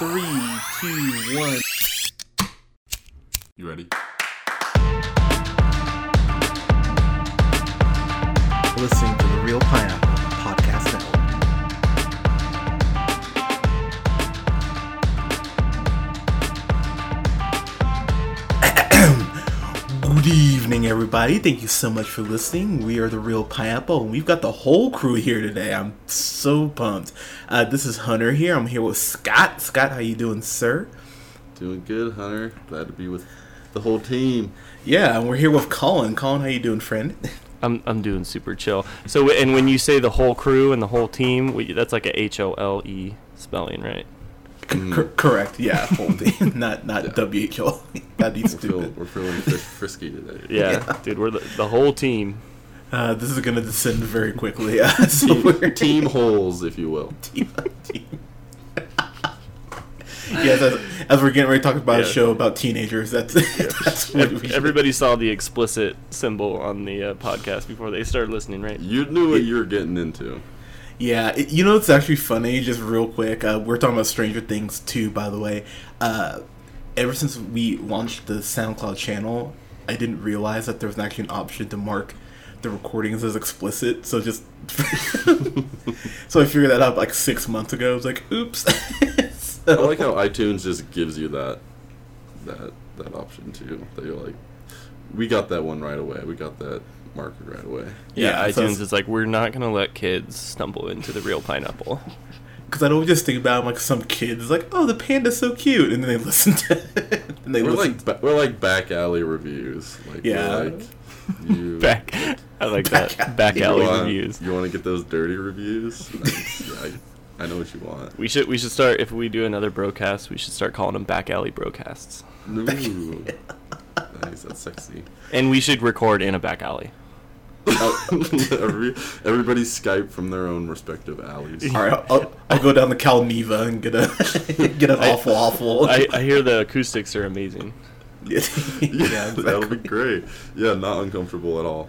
Three, two, one. You ready? Listening to the Reel Pineapple evening, everybody. Thank you so much for listening. We are the Reel Pineapple, and we've got the whole crew here today. I'm so pumped. Uh, this is Hunter here. I'm here with Scott. Scott, how you doing, sir? Doing good, Hunter. Glad to be with the whole team. Yeah, and we're here with Colin. Colin, how you doing, friend? I'm I'm doing super chill. So and when you say the whole crew and the whole team, we, that's like a H O L E spelling, right? Mm. C- correct. Yeah, whole team, not not WHO. That'd be We're, feel, stupid. we're feeling fris- frisky today. Yeah, Yeah. dude, we're the, the whole team. Uh, this is gonna descend very quickly. Uh, so Team, we're team holes, if you will. team. team. yes, as, as we're getting ready to talk about a show about teenagers, that's, that's what we should- Everybody saw the explicit symbol on the uh, podcast before they started listening, right? You knew what you were getting into. Yeah, it, you know it's actually funny. Just real quick, uh, we're talking about Stranger Things two. By the way, uh, ever since we launched the SoundCloud channel, I didn't realize that there was actually an option to mark the recordings as explicit. So just so I figured that out like six months ago. I was like, oops. I like how iTunes just gives you that that that option too. That you're like, we got that one right away. We got that marker right away. Yeah, Yeah, iTunes it's- is like we're not gonna let kids stumble into the Reel Pineapple. because I don't just think about like some kids like, oh, the panda's so cute, and then they listen to it, and they We're listen. like ba- we're like back alley reviews. Like Yeah. like you Back, I like Back that. Back you alley want, reviews. You want to get those dirty reviews? Nice. yeah, I, I know what you want. We should we should start if we do another broadcast. We should start calling them back alley broadcasts, Ooh. nice, that's sexy. and we should record in a back alley. Every, everybody Skype from their own respective alleys. All right, I'll, I'll go down to Calneva and get a get an I- awful awful. I, I hear the acoustics are amazing. yeah, Yeah, that'll be great. Yeah, not uncomfortable at all.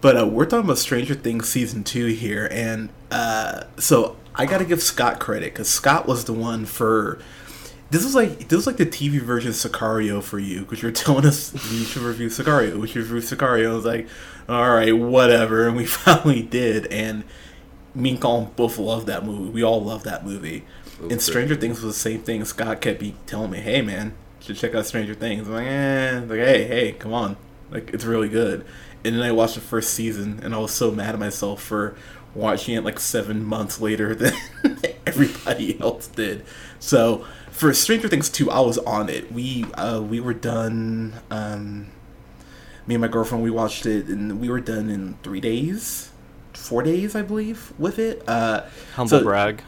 But uh, we're talking about Stranger Things season two here, and uh, so I got to give Scott credit because Scott was the one for. This is like this is like the TV version of Sicario for you because you're telling us we should review Sicario, we should review Sicario. I was like, all right, whatever, and we finally did. And me and Colin both love that movie. We all love that movie. was And Stranger. Things was the same thing. Scott kept be telling me, "Hey, man, you should check out Stranger Things." I'm like, eh, like, hey, hey, come on, like it's really good. And then I watched the first season, and I was so mad at myself for watching it like seven months later than everybody else did. So for Stranger Things two, I was on it. We uh, we were done. Um, me and my girlfriend we watched it, and we were done in three days, four days, I believe, with it. Uh, Humble so- brag.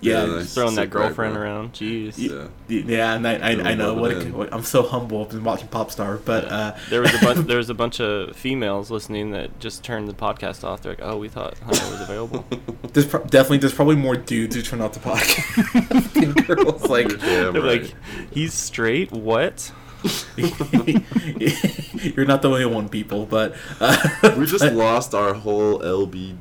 Yeah, Yeah, just. Throwing that Sick brag, girlfriend bro. around. Jeez. Yeah. Yeah, and I, I, I know what, it it, what I'm so humble. I've been watching Popstar, but uh, There was a bunch. there was a bunch of females listening that just turned the podcast off. They're like, "Oh, we thought Hunter was available." there's pro- definitely there's probably more dudes who turn off the podcast than girls. Like, You're They're right. like, "He's straight? What?" you're not the only one, people. But uh, we just lost our whole LB.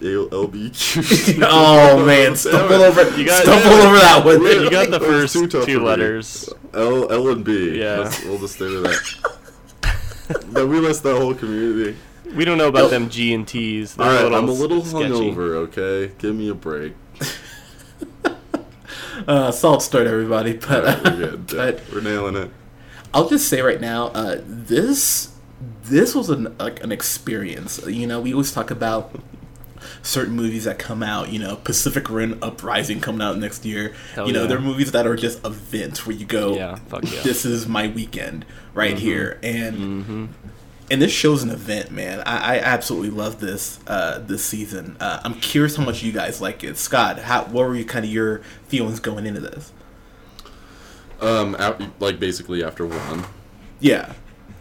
LBQ. oh man, stumble over, You got- stumble over that one. Yeah, You got the first too tough two letters. L L and B. Yeah. Let's- we'll just stay with that. but we lost the whole community. We don't know about them G and T's. They're All right, I'm a little sketchy. hungover. Okay, give me a break. Uh, solid start, everybody. But, right, we're good. but We're nailing it. I'll just say right now, uh, this this was an like an experience. You know, we always talk about certain movies that come out. You know, Pacific Rim Uprising coming out next year. Hell you know, yeah. there are movies that are just events where you go, Yeah, fuck yeah. this is my weekend right here, and Mm-hmm. And this show's an event, man. I, I absolutely love this uh, this season. Uh, I'm curious how much you guys like it, Scott. How what were you kind of your feelings going into this? Um, out, like basically after one. Yeah,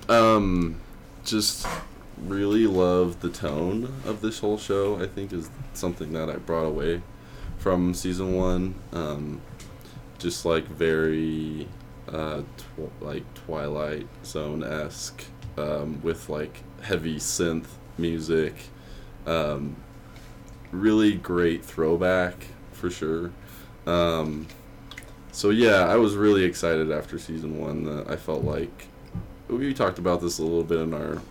Um, just really love the tone of this whole show. I think is something that I brought away from season one. Um, just like very, uh, tw- like Twilight Zone esque, um, with like heavy synth music. Um, really great throwback for sure. Um, so yeah, I was really excited after season one. That I felt like we talked about this a little bit in our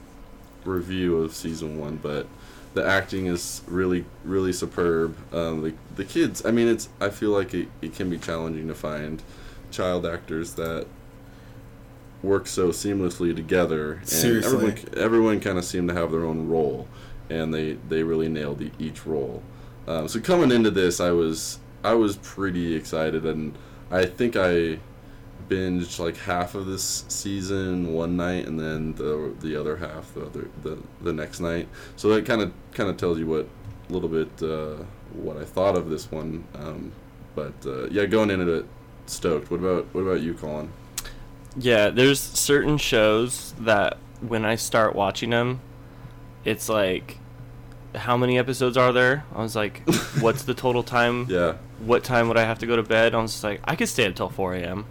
review of season one, but the acting is really really superb. Um, the the kids, I mean, it's I feel like it, it can be challenging to find child actors that work so seamlessly together. And Seriously. everyone everyone kind of seemed to have their own role, and they they really nailed e- each role. Um, so coming into this, I was I was pretty excited, and I think I binged like half of this season one night, and then the the other half the other the, the next night. So that kind of kind of tells you what a little bit uh, what I thought of this one. Um, but uh, yeah, going into it stoked. What about what about you, Colin? Yeah, there's certain shows that when I start watching them, it's like, how many episodes are there? I was like, what's the total time? Yeah, What time would I have to go to bed? I was just like, I could stay up till 4 a.m.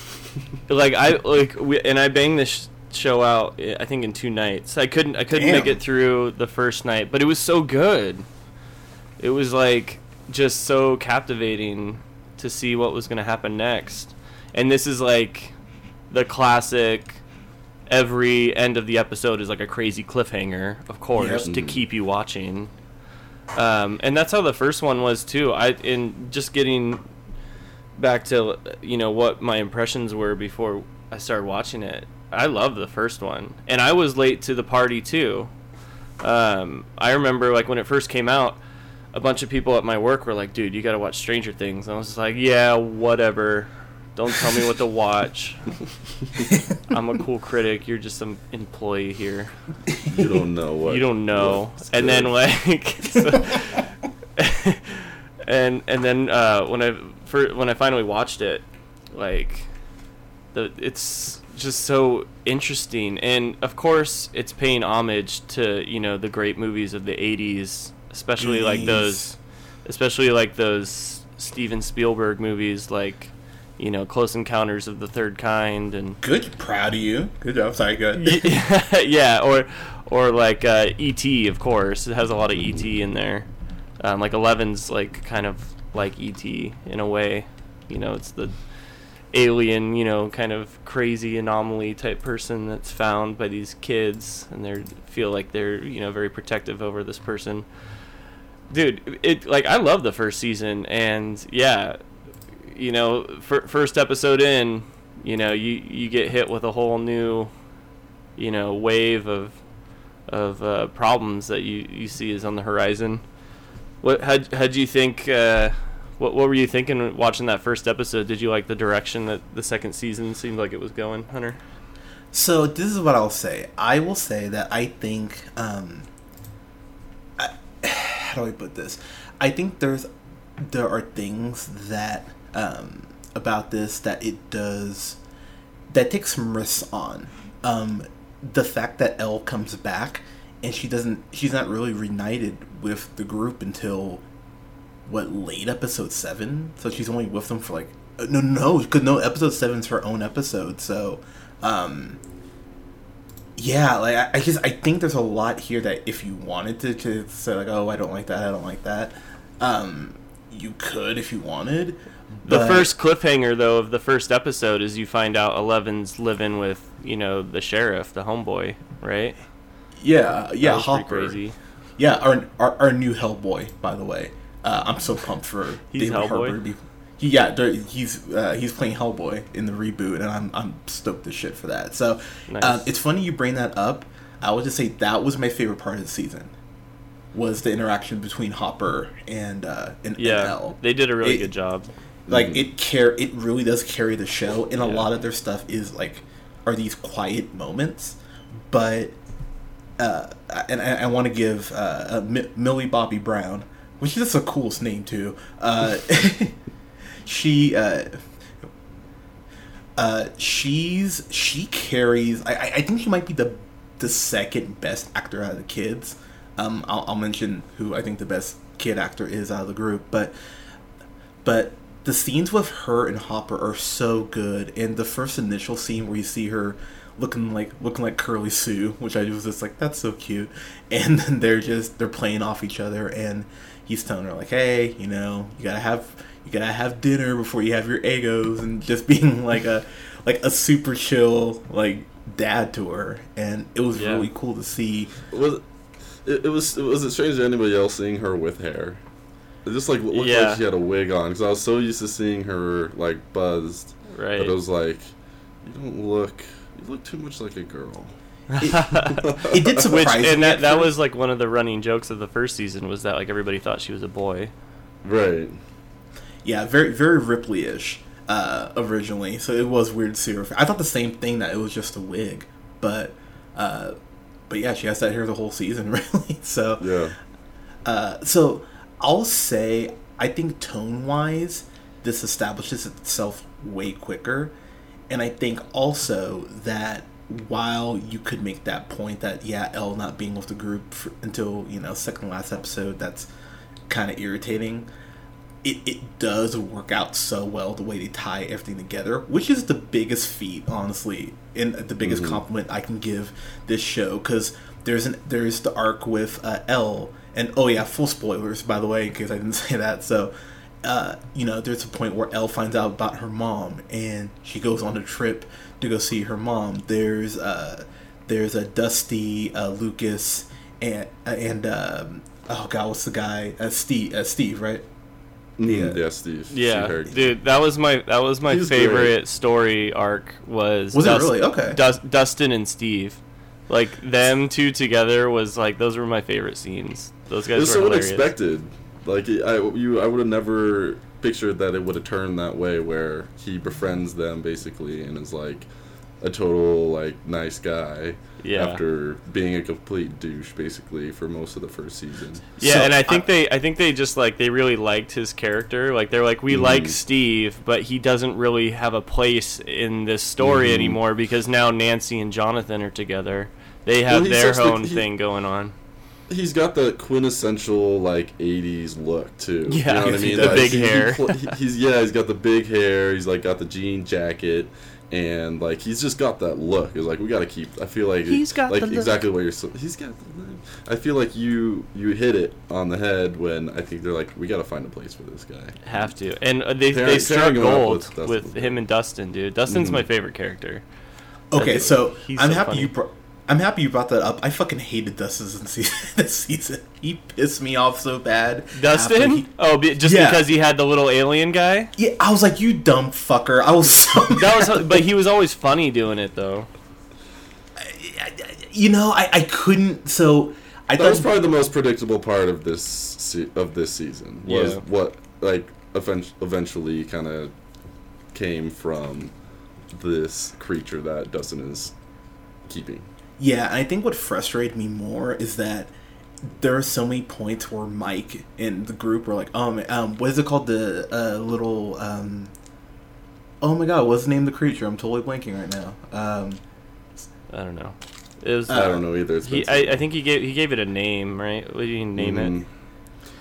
like I like we, and I banged this show out. eh, I think in two nights. I couldn't I couldn't make it through the first night, but it was so good. It was like just so captivating to see what was going to happen next. And this is like the classic every end of the episode is like a crazy cliffhanger, of course, Yep. to keep you watching. Um, and that's how the first one was too. I in just getting back to you know what my impressions were before I started watching it. I loved the first one, and I was late to the party too. Um, I remember like when it first came out, a bunch of people at my work were like, "Dude, you got to watch Stranger Things." And I was just like, "Yeah, whatever. Don't tell me what to watch. I'm a cool critic. You're just some employee here. you don't know what you don't know." what's And then like, so- and and then uh, when I for, when I finally watched it, like, the it's just so interesting, and of course it's paying homage to you know the great movies of the '80s, especially like those, especially like those Steven Spielberg movies, like you know Close Encounters of the Third Kind, and Good, proud of you. Good job. Sorry, good. yeah, or or like uh, ET, of course. It has a lot of ET in there. Um, like Eleven's like kind of like ET in a way. You know, it's the alien, you know, kind of crazy anomaly type person that's found by these kids, and they feel like they're you know very protective over this person. Dude, it like I love the first season, and yeah, you know, fir- first episode in, you know, you you get hit with a whole new, you know, wave of of uh, problems that you, you see is on the horizon. What had had you think? Uh, what what were you thinking watching that first episode? Did you like the direction that the second season seemed like it was going, Hunter? So this is what I'll say. I will say that I think, um, I, how do I put this? I think there's there are things that um, about this that it does that takes some risks on. Um, the fact that El comes back and she doesn't, she's not really reunited with the group until what late episode seven. So she's only with them for like uh, no no because no episode seven's her own episode. So um yeah like I, I just i think there's a lot here that if you wanted to, to say like oh i don't like that i don't like that um you could if you wanted The but- first cliffhanger though of the first episode is you find out Eleven's living with you know the sheriff, the homeboy, right? yeah yeah That was pretty hopper crazy. yeah our, our our new hellboy by the way uh i'm so pumped for He's David Hellboy? Harbour to be- he, yeah he's uh, he's playing hellboy in the reboot and i'm i'm stoked as shit for that so Nice. um, it's funny you bring that up i would just say that was my favorite part of the season was the interaction between hopper and uh and, and Yeah, they did a really It- good job. Like Mhm. it care it really does carry the show and a Yeah. lot of their stuff is like are these quiet moments but uh and i, I want to give uh, uh Mi- millie bobby brown which is just a coolest name too uh she uh uh she's she carries i I- i think she might be the the second best actor out of the kids um i'll, I'll mention who i think the best kid actor is out of the group but but the scenes with her and Hopper are so good. And the first initial scene where you see her looking like looking like Curly Sue, which I was just like, that's so cute. And then they're just they're playing off each other, and he's telling her like, hey, you know, you gotta have you gotta have dinner before you have your Eggos, and just being like a like a super chill like dad to her, and it was Yeah. really cool to see. Was it, it was was it strange to anybody else seeing her with hair? It just like looked Yeah. like she had a wig on because I was so used to seeing her like buzzed Right. that it was like you don't look you look too much like a girl. It did Which surprise me. and that that was like one of the running jokes of the first season was that like everybody thought she was a boy. Right. Yeah, very very Ripley-ish uh, originally. So it was weird to see her. I thought the same thing that it was just a wig, but uh, but yeah, she has that hair the whole season, really. So Yeah. uh, so I'll say I think tone wise, this establishes itself way quicker, and I think also that while you could make that point that yeah, El not being with the group for, until you know second last episode, that's kind of irritating. It, it does work out so well the way they tie everything together, which is the biggest feat, honestly, and the biggest Mhm. compliment I can give this show because there's an there's the arc with uh, El and oh yeah, full spoilers by the way, in case I didn't say that. So, uh, you know, there's a point where El finds out about her mom and she goes on a trip to go see her mom. There's uh, there's a Dusty, uh, Lucas, and and um, oh god, what's the guy? Uh, Steve, uh, Steve, right? Mm, yeah, Steve. Yeah, dude, that was my that was my He was favorite great. story arc was Was it really? Okay. Dus- Dustin and Steve, like them two together was like those were my favorite scenes. Those It guys was were so hilarious. unexpected. Like I, you, I would have never pictured that it would have turned that way, where he befriends them basically and is like a total like nice guy. Yeah. After being a complete douche, basically for most of the first season. Yeah, So, and I think I- they I think they just like they really liked his character. Like they're like we Mhm. like Steve, but he doesn't really have a place in this story Mhm. anymore because now Nancy and Jonathan are together. They have he's their such the- own he- thing going on. He's got the quintessential like '80s look too. Yeah, you know what I he mean. does. Like, The big he- he hair. pl- he- he's yeah, he's got the big hair. He's like got the jean jacket, and like he's just got that look. It's like we got to keep. I feel like He's got like the look. exactly what you're. s- He's got. The look. I feel like you you hit it on the head when I think they're like we got to find a place for this guy. Have to, and uh, they Pairing- they struck pairing him up gold with with him and Dustin, dude. Dustin's Mhm. my favorite character. Okay, That's- so he's I'm so happy funny. you brought. I'm happy you brought that up. I fucking hated Dustin this season. This season, he pissed me off so bad. Dustin? he- oh, be, just Yeah. because he had the little alien guy. yeah, I was like, you dumb fucker. I was so. That was, but he was always funny doing it though. you know, I, I couldn't. So I That was probably the most predictable part of this se- of this season. Was Yeah. what like eventually kind of came from this creature that Dustin is keeping. Yeah, and I think what frustrated me more is that there are so many points where Mike and the group were like, um, um, what is it called? The uh, little, um, oh my god, what's the name of the creature? I'm totally blanking right now. Um, I don't know. It was. Uh, I don't know either. He, I, I think he gave he gave it a name, right? What do you name it? Mhm.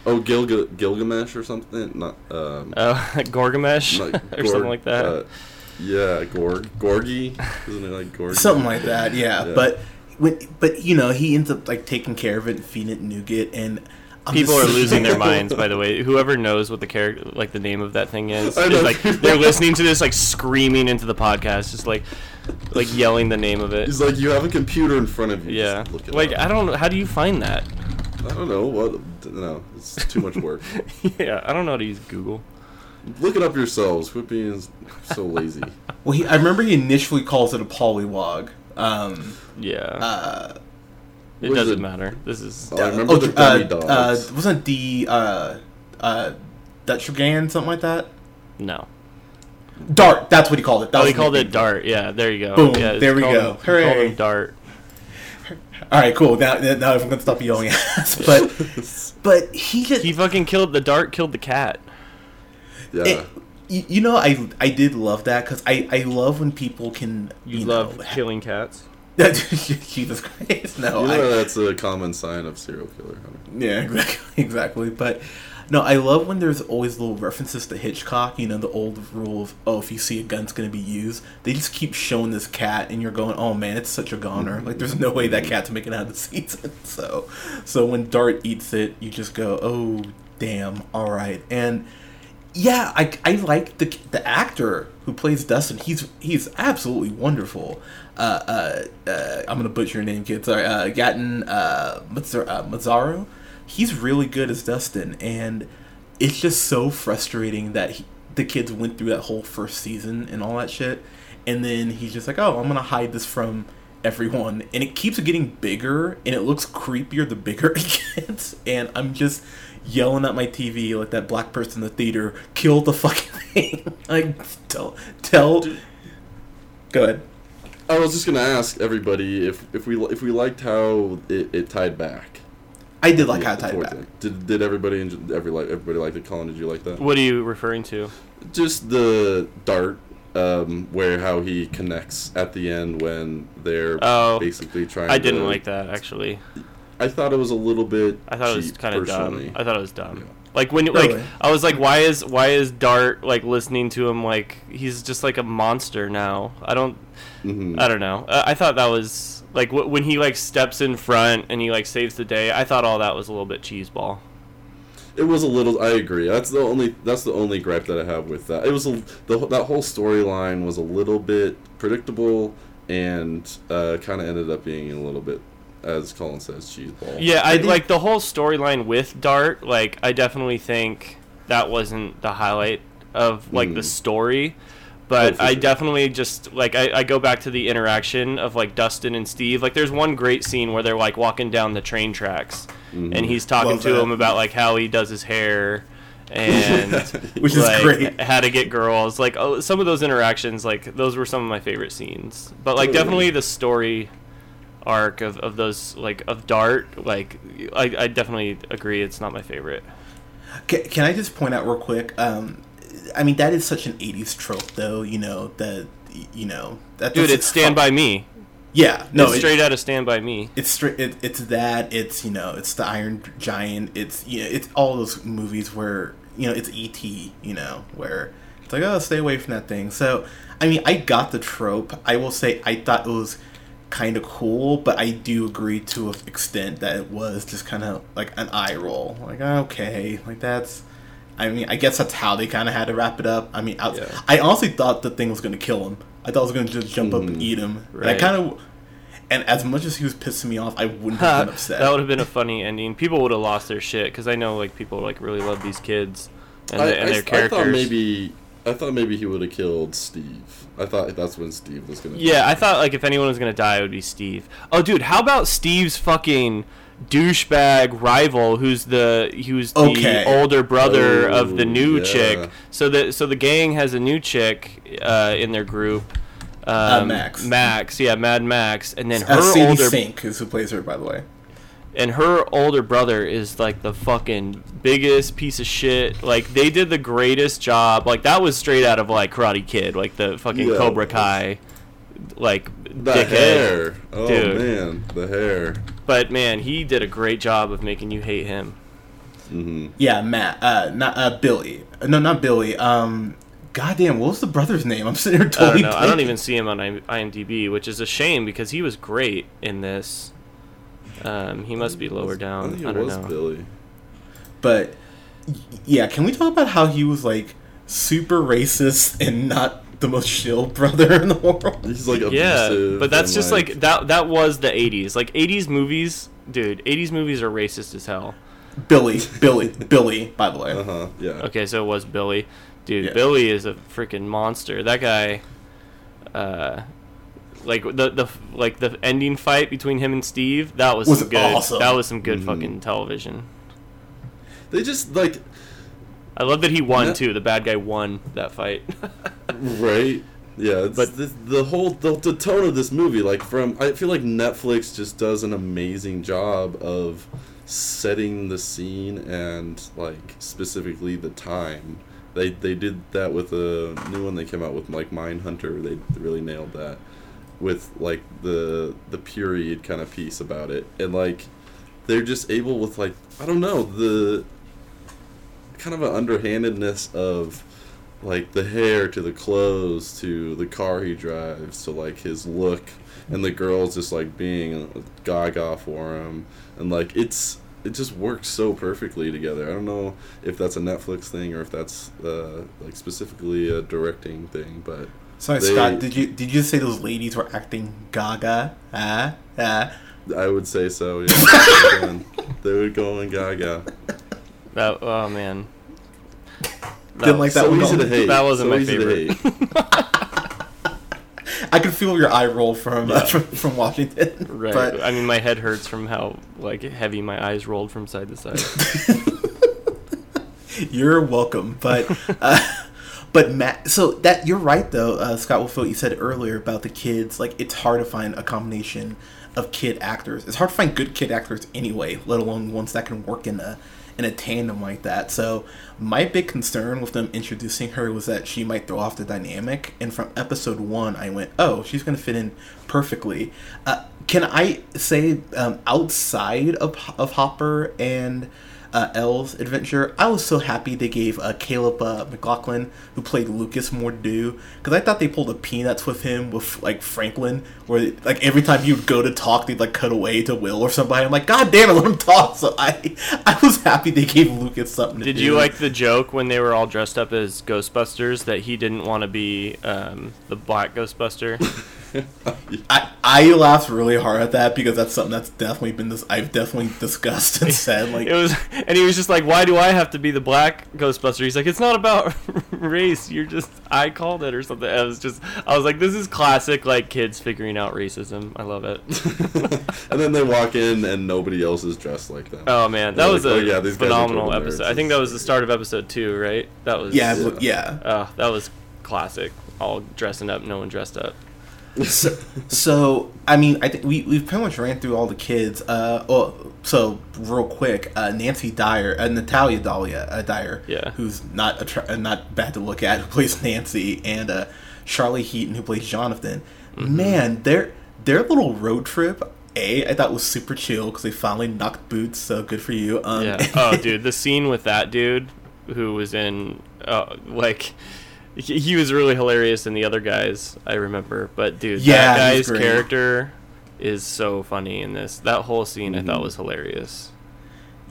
Oh, Gilga- Gilgamesh or something? Not um, Uh, Gorgamesh like or something like that. uh, yeah, Gorg, Gorgy, isn't it like Gorgy? something like that, yeah. Yeah. But when, but you know, he ends up like taking care of it and feeding it nougat, and I'm People just are losing their minds, by the way. Whoever knows what the character, like the name of that thing is, is like they're listening to this, like screaming into the podcast, just like, like yelling the name of it. He's like, you have a computer in front of you. Yeah, just like up." I don't know. How do you find that? I don't know what. No, it's too much work. yeah, I don't know how to use Google. Look it up yourselves. Quit being so lazy. Well, he, I remember he initially calls it a polywog. Um, Yeah, uh, it what is doesn't it? matter. This is Oh, I remember the uh, dummy dogs. Uh, wasn't the uh, uh, Dutch Dragan something like that? no. Dart. That's what he called it. That Oh, was he called nickname. it Dart. Yeah, there you go. Boom, Yeah, there we called go. him- he called Hooray. him Dart. All right, cool. Now, now I'm gonna stop yelling ass. But, but he just, He fucking killed the Dart. Killed the cat. yeah. it, you, you know, I I did love that because I I love when people can You, you, love know, killing cats. Jesus Christ, no. you I, know that's a common sign of serial killer. Hunter. Yeah, exactly, exactly. But No, I love when there's always little references to Hitchcock. You know, the old rule of oh, if you see a gun's gonna be used, they just keep showing this cat, and you're going, oh man, it's such a goner. Like, there's no way that mm-hmm. cat's making it out of the season. So, so when Dart eats it, you just go, oh damn, all right, and yeah, I, I like the the actor who plays Dustin. He's he's absolutely wonderful. Uh, uh, uh, I'm gonna butcher your name, kids. Sorry, uh, Gaten uh, uh, Mazzaro. He's really good as Dustin, and it's just so frustrating that he, the kids went through that whole first season and all that shit, and then he's just like, oh, I'm gonna hide this from everyone, and it keeps getting bigger, and it looks creepier the bigger it gets, and I'm just yelling at my TV like that black person in the theater, kill the fucking thing. like tell tell. Go ahead. I was just gonna ask everybody if if we if we liked how it, it tied back. I did like how it tied back. thing. Did did everybody enjoy, every like everybody like it? Colin, did you like that? What are you referring to? Just the dart, um, where how he connects at the end when they're Oh, basically trying. To I didn't to, like that actually. I thought it was a little bit. I thought it was kind of dumb. I thought it was dumb. Yeah. Like when Really? like I was like, why is why is Dart like listening to him like he's just like a monster now? I don't Mhm. I don't know. I, I thought that was like w- when he like steps in front and he like saves the day. I thought all that was a little bit cheeseball. It was a little. I agree. That's the only. That's the only gripe that I have with that. It was a, the that whole storyline was a little bit predictable and uh, kind of ended up being a little bit, as Colin says, cheeseball. Yeah, I, I think- like the whole storyline with Dart. Like, I definitely think that wasn't the highlight of like the Mhm. story. But Oh, I sure. definitely just like I, I go back to the interaction of like Dustin and Steve. Like, there's one great scene where they're like walking down the train tracks, Mhm. and he's talking Love to that. him about like how he does his hair and Which is like, great. how to get girls. Like, oh, some of those interactions, like those were some of my favorite scenes. But like, Totally. definitely the story arc of, of those like of Dart. Like, I, I definitely agree. It's not my favorite. Can, can I just point out real quick? Um, I mean, that is such an '80s trope, though. You know that. You know that. Dude, it's Stand by Me. Yeah, no, it's it- straight out of Stand by Me. it's straight. It, it's that. It's you know, it's the Iron Giant. It's you know, it's all those movies where you know, it's ET. You know, where it's like, oh, stay away from that thing. So, I mean, I got the trope. I will say, I thought it was kind of cool, but I do agree to an extent that it was just kind of like an eye roll. Like, okay, like that's. I mean, I guess that's how they kind of had to wrap it up. I mean, I, Yeah. I honestly thought the thing was going to kill him. I thought it was going to just jump up and Mhm. eat him. And I kind of, and as much as he was pissing me off, I wouldn't have been upset. that would have been a funny ending. People would have lost their shit because I know like people like really love these kids and, I, the- and I- their I thought maybe. I thought maybe he would have killed Steve. I thought that's when Steve was gonna. Yeah, I thought like if anyone was gonna die, it would be Steve. Oh, dude, how about Steve's fucking douchebag rival, who's the who's the Okay. older brother of the Oh, new yeah. chick? So the so the gang has a new chick uh, in their group. Um, Uh, Max. Max, yeah, Mad Max, and then her uh, Sadie older Sink is who plays her, by the way. And her older brother is like the fucking biggest piece of shit. Like they did the greatest job. Like that was straight out of like Karate Kid, like the fucking Yeah. Cobra Kai, like The dickhead. hair. Oh Dude. man, the hair. But man, he did a great job of making you hate him. hmm Yeah, Matt. Uh, not uh, Billy. Uh, No, not Billy. Um, goddamn, what was the brother's name? I'm sitting here I totally. don't know. I don't even see him on IMDb, which is a shame because he was great in this. Um, he must be lower I down. think I, don't was know. Billy. But yeah, can we talk about how he was like super racist and not the most chill brother in the world? He's like Yeah, abusive. but that's and, just like, that. That was the '80s. Like '80s movies, dude. '80s movies are racist as hell. Billy, Billy, Billy. By the way, Uh huh. Yeah. Okay, so it was Billy. Dude, Yeah. Billy is a freaking monster. That guy uh like the the like the ending fight between him and Steve, that was, Was some good. awesome. That was some good Mhm. fucking television. They just like I love that he won Yeah. too. The bad guy won that fight. right. Yeah, it's, But- the, the whole the, the tone of this movie, like from I feel like Netflix just does an amazing job of setting the scene and like specifically the time. They they did that with a new one they came out with like Mindhunter. They really nailed that with like the the period kind of piece about it. And like they're just able with like I don't know the kind of an underhandedness of like the hair to the clothes to the car he drives to like his look. And the girls just like being gaga for him. And like it's it just works so perfectly together. I don't know if that's a Netflix thing or if that's uh, like specifically a directing thing, but Sorry, They- Scott. Did you did you say those ladies were acting gaga? Ah, ah. I would say so. Yeah, they were going- they would go in gaga. That oh man. That Didn't like was- that so one. easy to hate. That wasn't so my easy favorite. To hate. I could feel your eye roll from uh, from, from Washington. Right. But I mean, my head hurts from how like heavy my eyes rolled from side to side. You're welcome, but uh, but Matt. So that you're right though, uh, Scott. With what you said earlier about the kids, like it's hard to find a combination of kid actors. It's hard to find good kid actors anyway, let alone ones that can work in a in a tandem like that. So my big concern with them introducing her was that she might throw off the dynamic. And from episode one, I went, "Oh, she's gonna fit in perfectly." Uh, can I say um, outside of of Hopper and uh, El's adventure, I was so happy they gave uh, Caleb uh, McLaughlin, who played Lucas, more because I thought they pulled a Peanuts with him with like Franklin, where like every time he would go to talk, they'd like cut away to Will or somebody. I'm like, God damn it, let him talk. So I I was happy they gave Lucas something to Did do. you like the joke when they were all dressed up as Ghostbusters that he didn't want to be um, the Black Ghostbuster? I, I laughed really hard at that because that's something that's definitely been this I've definitely discussed and said like it was, and he was just like, "Why do I have to be the Black Ghostbuster?" He's like, "It's not about race. You're just I called it or something." I was just, I was like, "This is classic like kids figuring out racism. I love it." and then they walk in and nobody else is dressed like them. Oh man, that They're was like, a "Oh, yeah, these phenomenal total nerds." episode. I think that was the start of episode two, right? That was yeah Yeah. yeah Uh, that was classic. All dressing up, no one dressed up. So, so I mean, I think we we've pretty much ran through all the kids. Uh, well, so real quick, uh, Nancy Dyer, uh, Natalia Dahlia uh, Dyer, Yeah. who's not attra- not bad to look at, who plays Nancy, and uh, Charlie Heaton, who plays Jonathan. Mm-hmm. Man, their their little road trip. A, I thought was super chill because they finally knocked boots. So good for you. Um, Yeah. Oh, dude, the scene with that dude who was in, uh, like, he, he was really hilarious in the other guys. I remember, but dude, Yeah, that guy's character is so funny in this. That whole scene I Mm-hmm. thought was hilarious.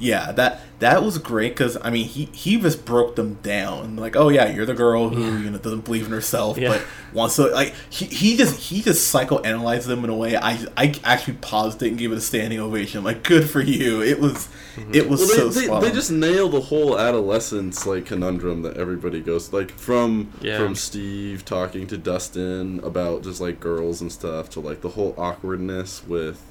Yeah, that that was great because I mean he he just broke them down like oh yeah you're the girl who you know doesn't believe in herself Yeah. but wants to like he, he just he just psychoanalyzed them in a way I I actually paused it and gave it a standing ovation like good for you it was it was Well, so they, they, spot they on. just nail the whole adolescence like conundrum that everybody goes like from Yeah. from Steve talking to Dustin about just like girls and stuff to like the whole awkwardness with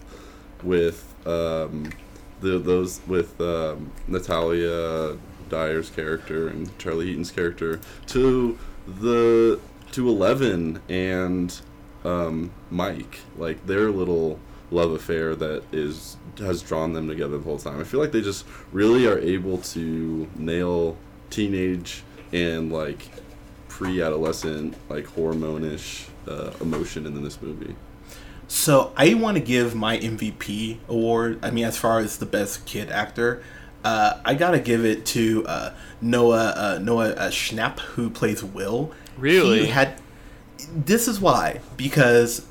with um the those with um, Natalia Dyer's character and Charlie Heaton's character to the to Eleven and um, Mike like their little love affair that is has drawn them together the whole time. I feel like they just really are able to nail teenage and like pre-adolescent like hormone-ish uh, emotion in this movie. So I want to give my MVP award. I mean, as far as the best kid actor, uh, I gotta give it to uh, Noah uh, Noah uh, Schnapp, who plays Will. Really? He had. This is why because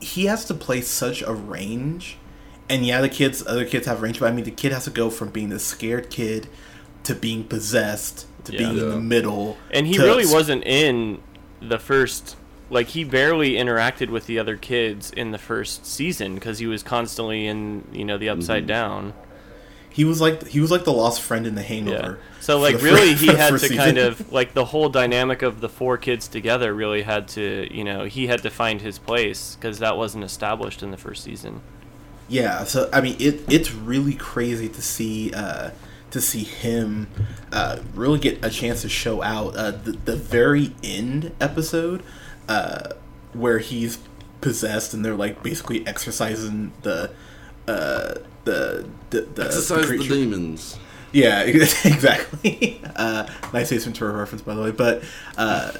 he has to play such a range, and yeah, the kids, other kids have range, but I mean, the kid has to go from being the scared kid to being possessed to Yeah. being in the middle. And he to- really wasn't in the first. Like he barely interacted with the other kids in the first season because he was constantly in, you know, the upside Mm-hmm. down. He was like he was like the lost friend in The Hangover. So like really fir- he had to first kind of like the whole dynamic of the four kids together really had to, you know, he had to find his place cuz that wasn't established in the first season. Yeah, so I mean, it it's really crazy to see uh, to see him uh, really get a chance to show out. Uh, the the very end episode uh, where he's possessed and they're like basically exercising the uh, the the, the Exercise the creature. demons. Yeah, exactly. Uh, nice Ace Ventura reference, by the way. But uh,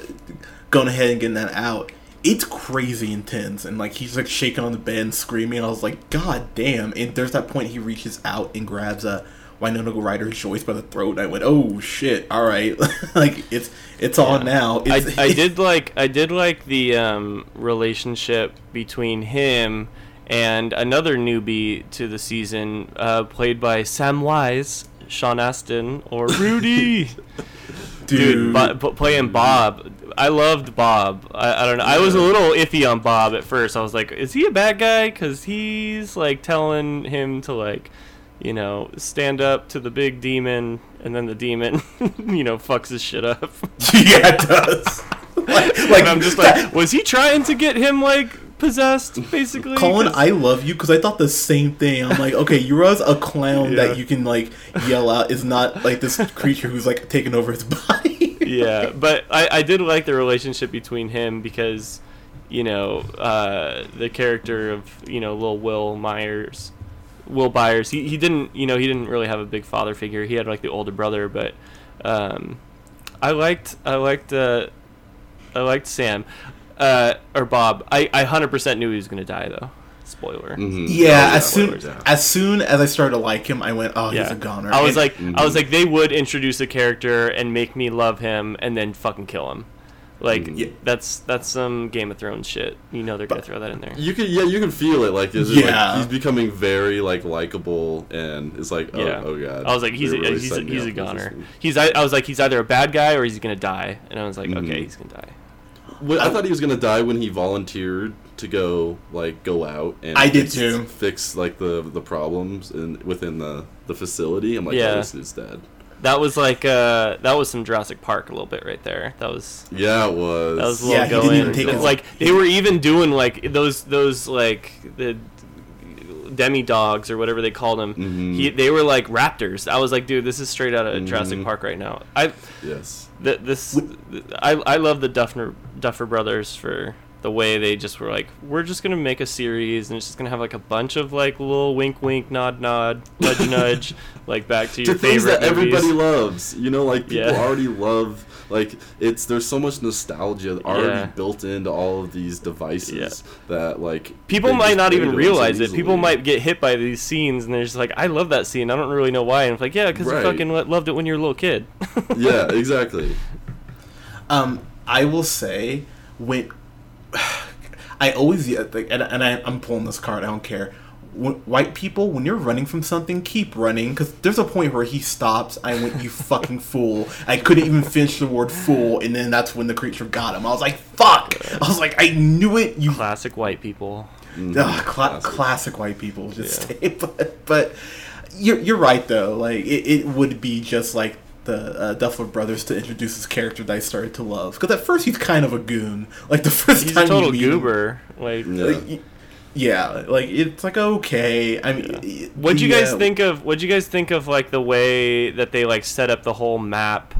going ahead and getting that out, it's crazy intense. And like he's like shaking on the bed and screaming. I was like, God damn! And there's that point he reaches out and grabs uh, Winona Ryder Joyce by the throat. And I went, "Oh shit! All right, like it's it's on now." I, It's, I did like I did like the um, relationship between him and another newbie to the season, uh, played by Samwise, Sean Astin, or Rudy. Dude, Bo- p- playing Bob. I loved Bob. I, I don't know. I was a little iffy on Bob at first. I was like, is he a bad guy? Because he's like telling him to like, you know, stand up to the big demon, and then the demon, you know, fucks his shit up. yeah, it does. like, like I'm just like, was he trying to get him like possessed, basically? Colin, I love you because I thought the same thing. I'm like, okay, you're a clown Yeah. that you can like yell out is not like this creature who's like taking over his body. yeah, but I, I did like the relationship between him because, you know, uh, the character of you know Lil Will Myers, Will Byers. He, he didn't you know he didn't really have a big father figure. He had like the older brother, but um, I liked I liked uh, I liked Sam uh, or Bob. I I hundred percent knew he was gonna die though. Spoiler. Mhm. Yeah, as soon yeah. as soon as I started to like him, I went, "Oh, he's a goner." I was And- like, I was like, they would introduce a character and make me love him, and then fucking kill him. Like Mhm. Yeah. that's that's some Game of Thrones shit. You know they're gonna throw that in there. You can yeah, you can feel it like is Yeah. like he's becoming very like likable and it's like oh, yeah. oh god. I was like, he's a, really he's a, he's a up for this goner. He's I, I was like, he's either a bad guy or he's gonna die, and I was like, Mhm. okay, he's gonna die. Well, I thought he was gonna die when he volunteered to go like go out and I did fix, too. fix like the the problems in within the the facility. I'm like, Yeah. oh, this is dead. That was like uh, that was some Jurassic Park a little bit right there. That was Yeah, it was. that was a Yeah, little he didn't even take his- like they were even doing like those those like the demi dogs or whatever they called them. Mhm. He, they were like raptors. I was like, dude, this is straight out of Jurassic Mhm. Park right now. I yes. th- this I I love the Duffer Duffer brothers for the way they just were like, we're just gonna make a series and it's just gonna have like a bunch of like little wink wink nod nod nudge nudge like back to your to things that movies. everybody loves. You know, like people Yeah. already love. Like it's there's so much nostalgia already Yeah. built into all of these devices Yeah. that like People might not even to so realize it. People might get hit by these scenes, and they're just like, "I love that scene. I don't really know why." And it's like, "Yeah, because Right. you fucking loved it when you were a little kid." yeah, exactly. Um, I will say when I always yeah, like, and, and I, I'm pulling this card. I don't care. When, white people, when you're running from something, keep running because there's a point where he stops. I went, "You fucking fool!" I couldn't even finish the word "fool," and then that's when the creature got him. I was like, "Fuck!" I was like, "I knew it." You Classic white people. Mhm. Ugh, cla- Classic. classic white people just Yeah. stay but but you're, you're right though like it, it would be just like the uh, Duffler brothers to introduce this character that I started to love because at first he's kind of a goon like the first He's time a total you meet him, goober. Like, Yeah. like, yeah like it's like okay I mean y- what'd you the, guys think of? What'd you guys think of like the way that they like set up the whole map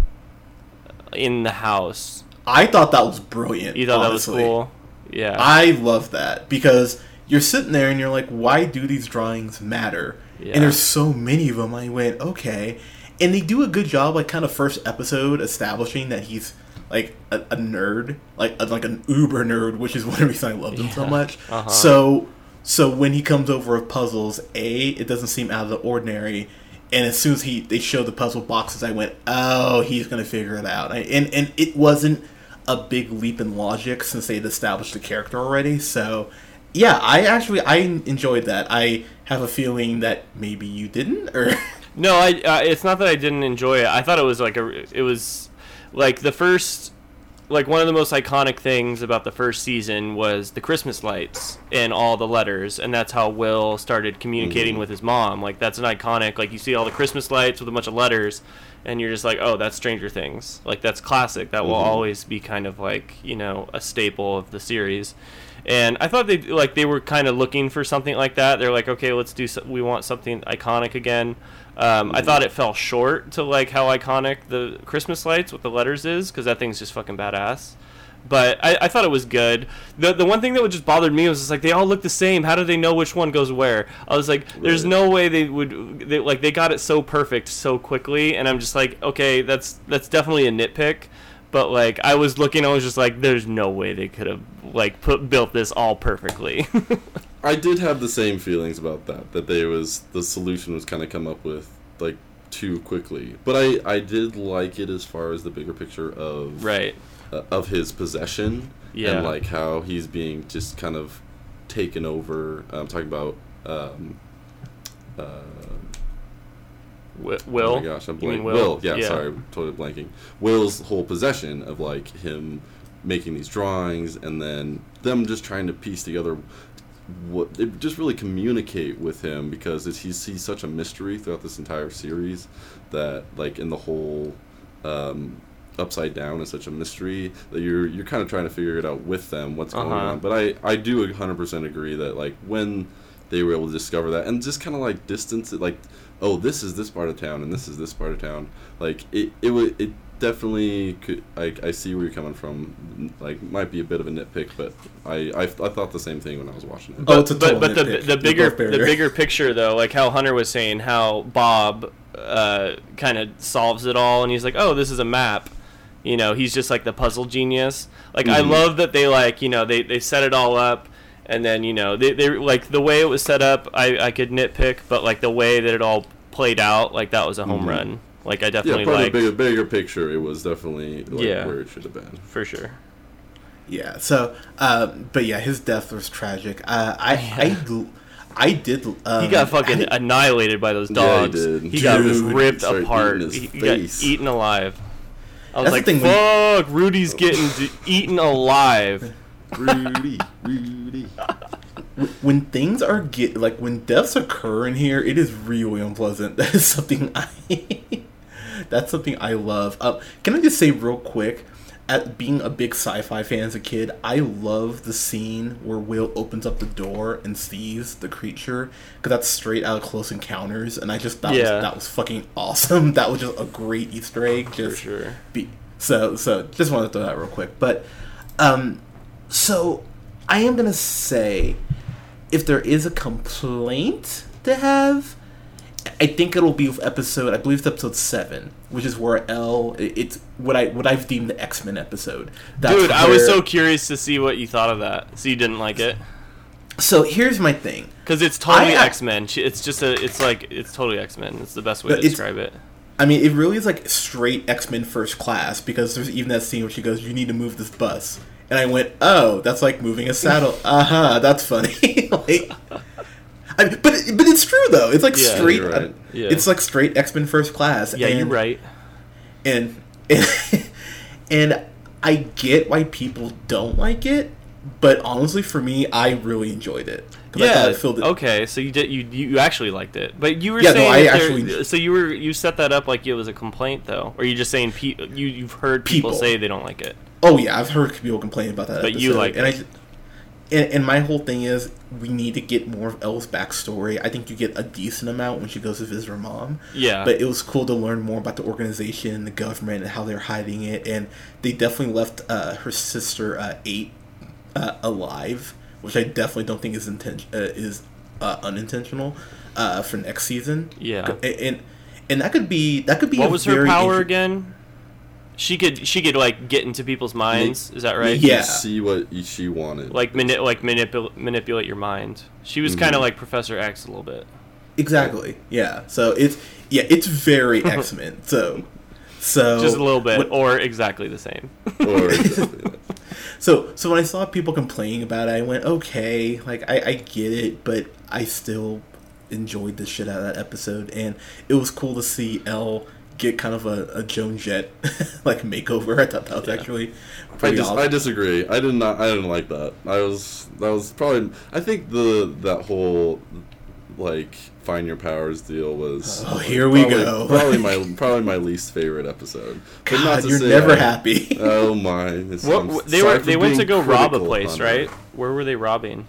in the house? I thought that was brilliant You thought honestly. that was cool? Yeah. I love that because you're sitting there and you're like, why do these drawings matter? Yeah. And there's so many of them. I went, okay. And they do a good job, like, kind of first episode establishing that he's like a, a nerd, like a, like an uber nerd, which is one of the I loved him so much. Uh-huh. So, so when he comes over with puzzles, a it doesn't seem out of the ordinary. And as soon as he they showed the puzzle boxes, I went, "Oh, he's gonna figure it out." I, and and it wasn't a big leap in logic since they'd established the character already. So, yeah, I actually I enjoyed that. I have a feeling that maybe you didn't, or No, I. Uh, it's not that I didn't enjoy it. I thought it was like a. It was like the first, like one of the most iconic things about the first season was the Christmas lights and all the letters, and that's how Will started communicating with his mom. Like that's an iconic. Like you see all the Christmas lights with a bunch of letters, and you're just like, oh, that's Stranger Things. Like that's classic. That will Mhm. always be kind of like you know a staple of the series. And I thought they like they were kind of looking for something like that. They're like, okay, let's do. So- we want something iconic again. Um, I thought it fell short to like how iconic the Christmas lights with the letters is because that thing's just fucking badass. But I, I thought it was good. The the one thing that would just bothered me was just like they all look the same. How do they know which one goes where? I was like, there's no way they would. They, like they got it so perfect so quickly, and I'm just like, okay, that's that's definitely a nitpick. But like I was looking, I was just like, there's no way they could have like put built this all perfectly. I did have the same feelings about that. That they was the solution was kind of come up with like too quickly. But I I did like it as far as the bigger picture of Right. uh, of his possession Yeah. and like how he's being just kind of taken over. I'm talking about. Um, uh, Will. Oh my gosh, I'm blanking. Will? yeah, Yeah. sorry, totally blanking. Will's whole possession of like him making these drawings and then them just trying to piece together what it just really communicate with him because it's, he's he's such a mystery throughout this entire series that like in the whole um, upside down is such a mystery that you're you're kind of trying to figure it out with them what's going Uh-huh. on. But I I do 100% agree that like when they were able to discover that and just kind of like distance it like oh this is this part of town and this is this part of town like it it would it definitely could I, I see where you're coming from like might be a bit of a nitpick but I I, I thought the same thing when I was watching it Oh, it's a but total but the nitpick. the They're bigger the bigger picture though, like how Hunter was saying, how Bob uh, kind of solves it all, and he's like, "Oh, this is a map." You know, he's just like the puzzle genius. Like I Mhm. love that they like you know they they set it all up. And then you know they, they like the way it was set up. I, I could nitpick, but like the way that it all played out, like that was a home Mhm. run. Like I definitely yeah, like of the bigger, bigger picture it was definitely like Yeah. where it should have been for sure. Yeah. So, um, but yeah, his death was tragic. Uh, I, I, I did. Um, He got fucking I- annihilated by those dogs. Yeah, he dogs. did. He got ripped Started apart. eating his He, he face. got eaten alive. I was That's like, thing when- "Fuck, Rudy's getting d- eaten alive." Rudy Rudy when things are get like when deaths occur in here, it is really unpleasant. That is something I. that's something I love. Um, can I just say real quick? At being a big sci-fi fan as a kid, I love the scene where Will opens up the door and sees the creature because that's straight out of Close Encounters, and I just that Yeah. was that was fucking awesome. That was just a great Easter egg. For Just sure. be so so just wanted to throw that real quick but um so i am gonna say if there is a complaint to have i think it'll be episode i believe it's episode 7 which is where El it's what i what i've deemed the x-men episode That's Dude, I was so curious to see what you thought of that. So you didn't like it? so here's my thing Because it's totally X Men. It's just a. It's like it's totally X Men. It's the best way to describe it. I mean, it really is like straight X Men First Class because there's even that scene where she goes, "You need to move this bus," and I went, "Oh, that's like moving a saddle." uh huh, that's funny. like, I, but it- but it's true though. It's like Yeah, straight. you're right. Yeah. It's like straight X Men First Class. Yeah, and, you're right. And and, and I get why people don't like it, but honestly, for me, I really enjoyed it. I Yeah. it it- Okay, so you did. You you actually liked it, but you were Yeah, no, saying I that there- actually- So you were you set that up like it was a complaint though, or you just saying pe- you you've heard people, People. say they don't like it. Oh yeah, I've heard people complain about that. But you like and it. I, and, and my whole thing is we need to get more of El's backstory. I think you get a decent amount when she goes to visit her mom. Yeah. But it was cool to learn more about the organization, and the government, and how they're hiding it. And they definitely left uh, her sister uh, eight uh, alive, which I definitely don't think is inten- uh, is uh, unintentional uh, for next season. Yeah. And and, that could be that could be what a was her power inter- again? She could she could like get into people's minds. Is that right? Yeah. see what she wanted Like mani- like manipul- manipulate your mind. She was Mhm. kind of like Professor X a little bit. Exactly. Yeah. So it's yeah, it's very X Men. So so Just a little bit, what- or exactly the same. or exactly so so when I saw people complaining about it, I went, okay, like I, I get it, but I still enjoyed the shit out of that episode, and it was cool to see El get kind of a, a Joan Jett like makeover. I thought that was Yeah. actually I, dis- awesome. I disagree. I did not. I didn't like that. I was. That was probably. I think the that whole like find your powers deal was. Oh, here we probably- go. Probably my probably my least favorite episode. But not God, to you're say never I- happy. Oh my! It's, What, what- they were they went to go rob a place, Hunter. right? Where were they robbing?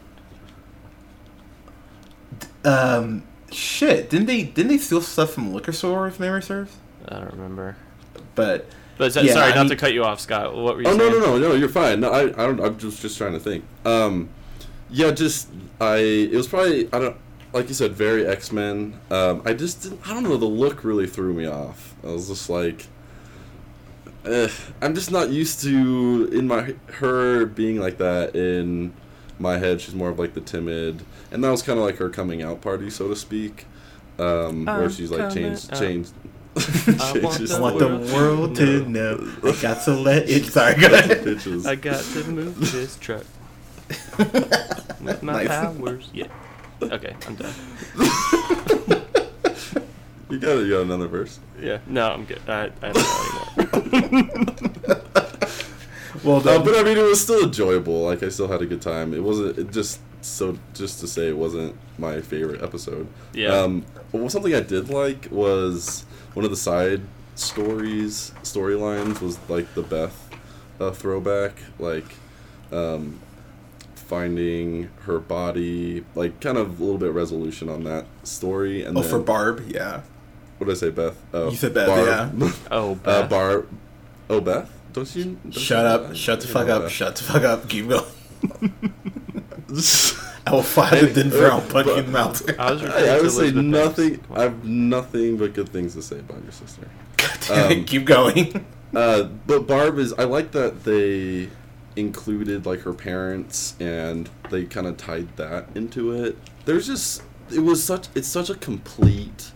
um, shit, didn't they didn't they steal stuff from liquor store if memory serves? I don't remember. But But so- Yeah, sorry, I not mean- to cut you off, Scott. What were you Oh saying? no no no no! You're fine. No, I I don't. I'm just just trying to think. Um, yeah, just I. It was probably I don't like you said very X Men. Um, I just didn't. I don't know. The look really threw me off. I was just like. Eh, I'm just not used to in my her being like that in my head. She's more of like the timid, and that was kind of like her coming out party, so to speak, um, where she's like changed changed I want Just I the want the world world to to know. I got to let it. Sorry, go ahead. I got to move this truck with my Nice. powers. Yeah. Okay, I'm done. You got it. You got another verse. Yeah. No, I'm good. I, I don't know anymore. Well Uh, done. but I mean, it was still enjoyable. Like I still had a good time. It wasn't it just so just to say it wasn't my favorite episode. Yeah. Um, but something I did like was one of the side stories storylines was like the Beth uh, throwback, like um, finding her body, like kind of a little bit of resolution on that story. And oh, then, for Barb, yeah. what did I say, Beth? Oh, You said Beth, Barb. Oh, uh, Beth. Barb. Oh, Beth. Don't you? Don't Shut know up. Beth? Shut the fuck up. Beth. Shut the fuck up. Keep going. I will fly to Denver. I'll punch in the mouth. I was I, I would say nothing. I have nothing but good things to say about your sister. God damn it. Um, Keep going. Uh, but Barb is. I like that they included like her parents and they kind of tied that into it. There's just it was such it's such a complete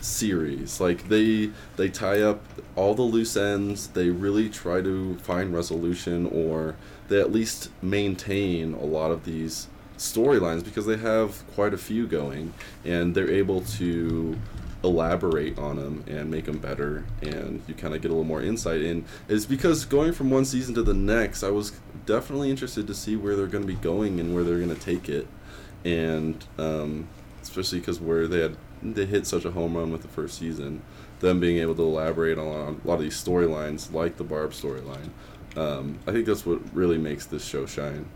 series. Like they they tie up all the loose ends. They really try to find resolution or they at least maintain a lot of these storylines because they have quite a few going and they're able to elaborate on them and make them better and you kind of get a little more insight in. Is because going from one season to the next i was definitely interested to see where they're going to be going and where they're going to take it. And um, especially because where they had they hit such a home run with the first season them being able to elaborate on a lot of these storylines like the barb storyline um, i think that's what really makes this show shine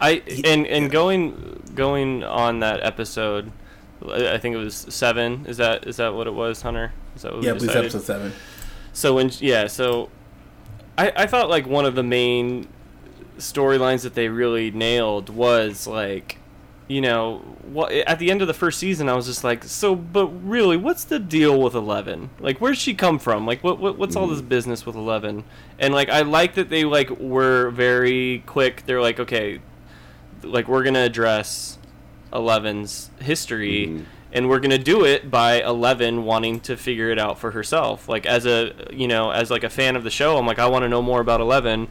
I and and going going on that episode, I think it was seven. Is that is that what it was, Hunter? Is that what Yeah, episode seven. So when yeah, so I I thought like one of the main storylines that they really nailed was like you know what at the end of the first season I was just like so but really what's the deal with 11 like where's she come from? Like what, what what's all this mm-hmm. business with 11 and like I like that they like were very quick. They're like okay like we're going to address 11's history Mhm. and we're gonna do it by 11 wanting to figure it out for herself. Like as a you know as like a fan of the show i'm like i want to know more about 11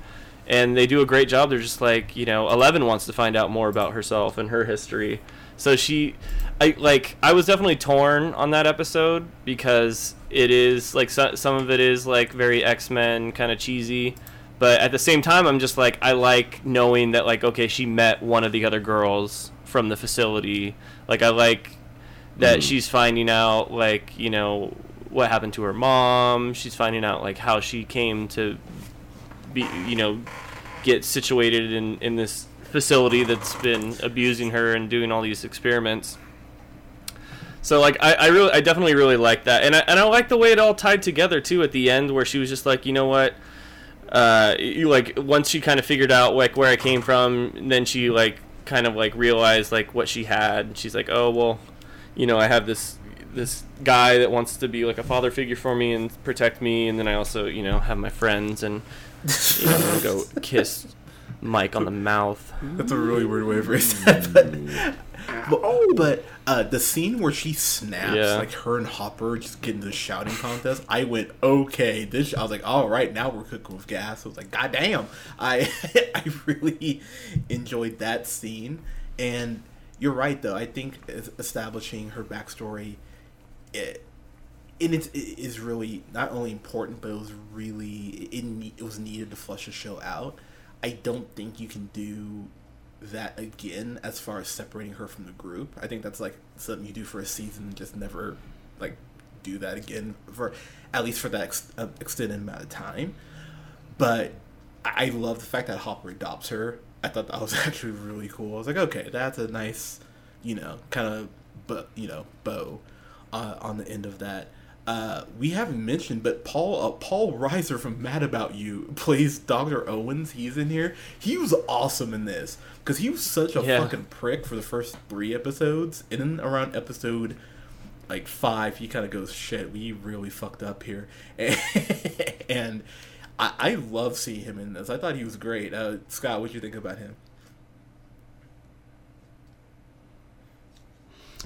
and they do a great job. They're just like you know 11 wants to find out more about herself and her history. So she i like i was definitely torn on that episode because it is like so, some of it is like very x-men kind of cheesy but at the same time i'm just like i like knowing that like okay she met one of the other girls from the facility. Like i like that Mhm. she's finding out like you know what happened to her mom. She's finding out like how she came to be you know get situated in in this facility that's been abusing her and doing all these experiments. So like I, I really I definitely really like that. And I, and I like the way it all tied together too at the end where she was just like you know what uh you like once she kind of figured out like where I came from then she like kind of like realized like what she had. She's like oh well you know I have this this guy that wants to be like a father figure for me and protect me and then I also you know have my friends and you know go kiss Mike on the mouth That's a really weird way of phrasing that. But, but, but uh, the scene where she snaps, Yeah. like her and Hopper just get into the shouting contest, I went, okay. This, I was like, all right, now we're cooking with gas. I was like, god damn. I, I really enjoyed that scene. And you're right, though. I think establishing her backstory, it, and it's, really not only important, but it was really it, it was needed to flush the show out. I don't think you can do that again as far as separating her from the group. I think that's like something you do for a season and just never like do that again for at least for that ex- uh, extended amount of time. But I love the fact that Hopper adopts her. I thought that was actually really cool. I was like, okay, that's a nice, you know, kind of, but you know, bow uh, on the end of that. Uh, we haven't mentioned, but Paul uh, Paul Reiser from Mad About You plays Doctor Owens. He's in here. He was awesome in this because he was such a Yeah. fucking prick for the first three episodes, and then around episode like five, he kind of goes, "Shit, we really fucked up here," and I, I love seeing him in this. I thought he was great. Uh, Scott, what do you think about him?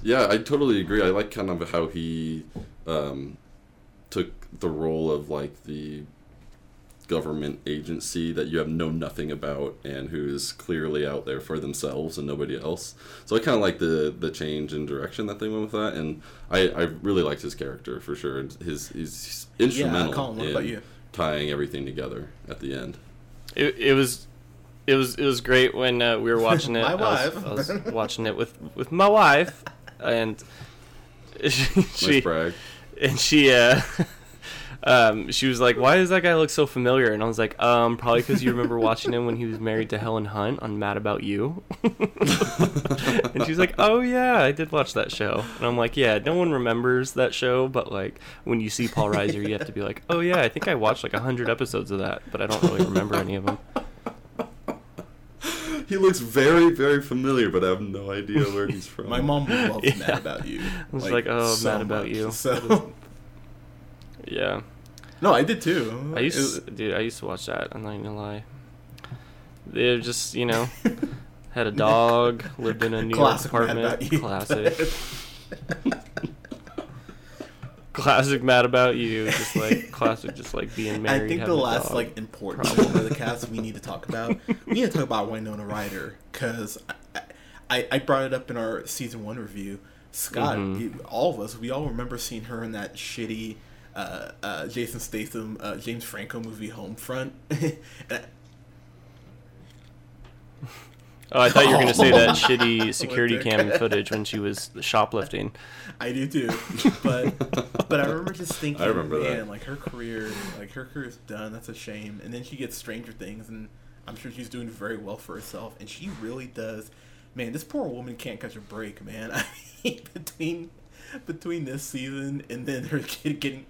Yeah, I totally agree. I like kind of how he um, took the role of like the government agency that you have know nothing about and who is clearly out there for themselves and nobody else. So I kind of like the the change in direction that they went with that, and I, I really liked his character for sure. His he's instrumental Colin, what in about you? tying everything together at the end. It, it was it was it was great when uh, we were watching it. My I was, wife. I was watching it with with my wife, and she, Nice she brag. And she uh um she was like why does that guy look so familiar? And i was like um probably because you remember watching him when he was married to helen hunt on mad about you. And she's like oh yeah i did watch that show. And i'm like yeah no one remembers that show but like when you see paul reiser you have to be like oh yeah i think i watched like a hundred episodes of that but i don't really remember any of them He looks very, very familiar, but I have no idea where he's from. My mom loves Yeah. Mad About You. I was like, oh, Mad About You. So yeah no, I did too. I used, was- dude. I used to watch that. I'm not even gonna lie. They're just, you know, had a dog, lived in a New Classic York apartment. Classic, classic. Mad about you. Just like classic. Just like being married I think the last dog. like important part of the cast we need to talk about. We need to talk about Winona Ryder because I, I I brought it up in our season one review. Scott, Mhm. you- all of us, we all remember seeing her in that shitty uh, uh, Jason Statham, uh, James Franco movie Homefront. and I, Oh, I thought you were gonna say that Oh. shitty security cam footage when she was shoplifting. I do too, but but I remember just thinking, I remember that. man, like her career, like her career's done. That's a shame. And then she gets Stranger Things, and I'm sure she's doing very well for herself. And she really does. Man, this poor woman can't catch a break, man. I mean, between between this season and then her kid getting.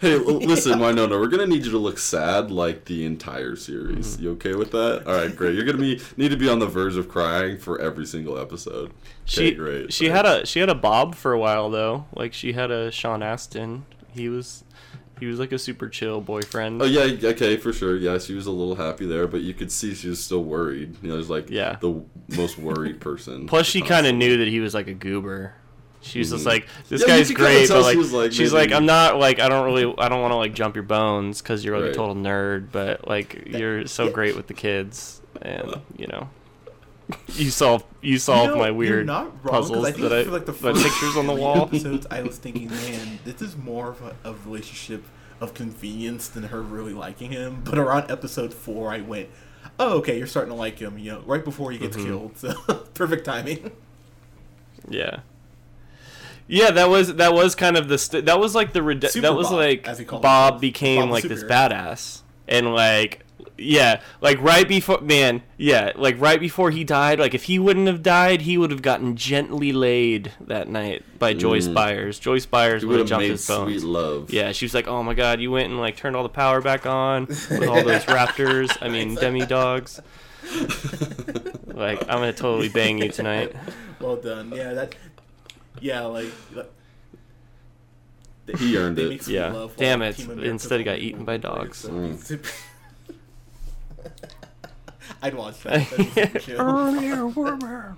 Hey, listen, Winona, we're gonna need you to look sad like the entire series. You okay with that? All right, great. You're gonna be need to be on the verge of crying for every single episode. Okay, She great. she had a she had a bob for a while though. Like she had a Sean Astin. He was he was like a super chill boyfriend. Oh yeah, okay, for sure. Yeah, she was a little happy there, but you could see she was still worried. You know, there's like Yeah. the most worried person. Plus, she kind of knew that he was like a goober. She was just like, "This Yeah, guy's great," but like, was, like, she's maybe- like, "I'm not like, I don't really, I don't want to like jump your bones because you're like Right. a total nerd, but like you're so great with the kids, and you know, you solve you solve You know, my weird not wrong, 'cause puzzles I think that I for like the my first pictures on the wall." Episodes, I was thinking, man, this is more of a, a relationship of convenience than her really liking him. But around episode four, I went, "Oh, okay, you're starting to like him." You know, right before he gets Mhm. killed. So perfect timing. Yeah. Yeah, that was that was kind of the st- that was like the rede- that was Bob, like as he Bob himself. became Bob like this badass and like yeah, like right before man, yeah, like right before he died, like if he wouldn't have died, he would have gotten gently laid that night by Joyce Mm. Byers. Joyce Byers would would have have jumped made his bones. sweet love. Yeah, she was like, "Oh my god, you went and like turned all the power back on with all those raptors. I mean, demodogs. Like, I'm gonna totally bang you tonight." Well done. Yeah, that. Yeah, like. like- they- He earned they it. make Yeah. love Damn it. Instead he got eaten by dogs. so- Mm. I'd watch that. That'd be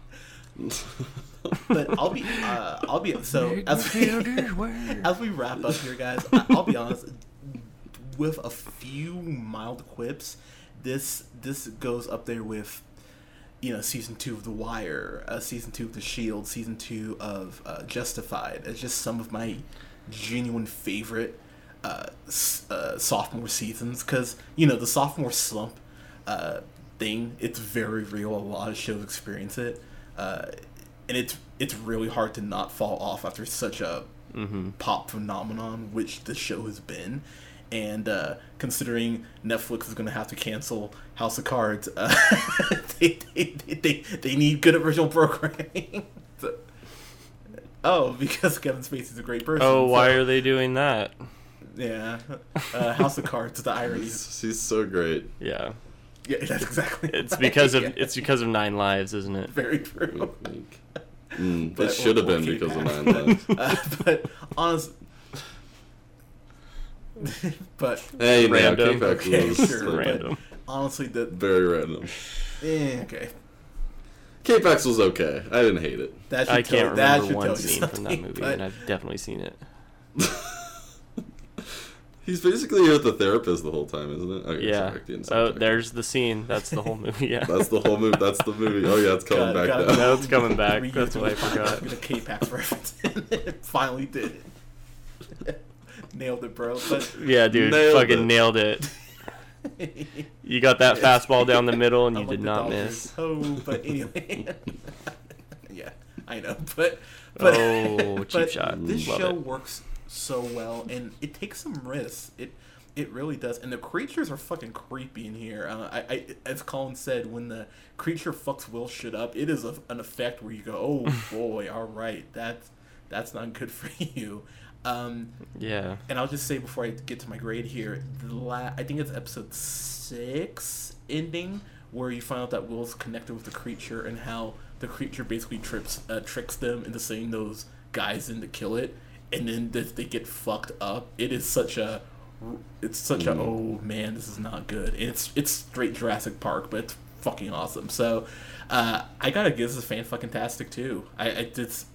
but I'll be, uh, I'll be. So as we, as we wrap up here, guys, I'll be honest. With a few mild quips, this this goes up there with, you know, season two of The Wire, uh, season two of The Shield, season two of uh, Justified. It's just some of my genuine favorite uh, uh, sophomore seasons because you know the sophomore slump uh, thing. It's very real. A lot of shows experience it, uh, and it's it's really hard to not fall off after such a Mm-hmm. pop phenomenon, which the show has been. And uh, considering Netflix is going to have to cancel House of Cards, uh, they, they, they, they need good original programming. So- oh, because Kevin Spacey's a great person. Oh, why so- are they doing that? Yeah, uh, House of Cards. The irony. She's, she's so great. Yeah, Yeah, that's exactly. it's right. because of Yeah, it's because of Nine Lives, isn't it? very true. Wink, wink. Mm, it should have or- or been Kitty because of Nine Lives. Uh, but honest. but Hey, Random. K-Pax Okay, was sure, like, but- Random. honestly, the very random. eh, okay. K-Pax was okay. I didn't hate it. That should I tell, can't that remember should one tell scene from that movie, but- and I've definitely seen it. He's basically with the therapist the whole time, isn't it? Okay, yeah. sorry, Oh, there's the scene. That's the whole movie. Yeah. That's the whole movie. That's the movie. Oh yeah, it's coming God, back God, now. No, it's coming back. That's it what I with forgot. The K-Pax reference. it finally did it. Nailed it, bro. But Yeah, dude, Nailed fucking it. nailed it. You got that fastball down the middle, and you did not miss. Oh, but anyway. yeah, I know, but but, Oh, cheap but shot. This Love show it. works so well, and it takes some risks. It it really does, and the creatures are fucking creepy in here. Uh, I, I as Colin said, when the creature fucks Will shit up, it is a, an effect where you go, oh boy, all right, that's that's not good for you. Um, Yeah. and I'll just say before I get to my grade here, the la- I think it's episode six ending where you find out that Will's connected with the creature and how the creature basically trips uh, tricks them into saying those guys in to kill it, and then they, they get fucked up. It is such a it's such a oh man, this is not good. And it's it's straight Jurassic Park, but it's fucking awesome. So uh, I gotta give this a fan fucking tastic too. I, I it's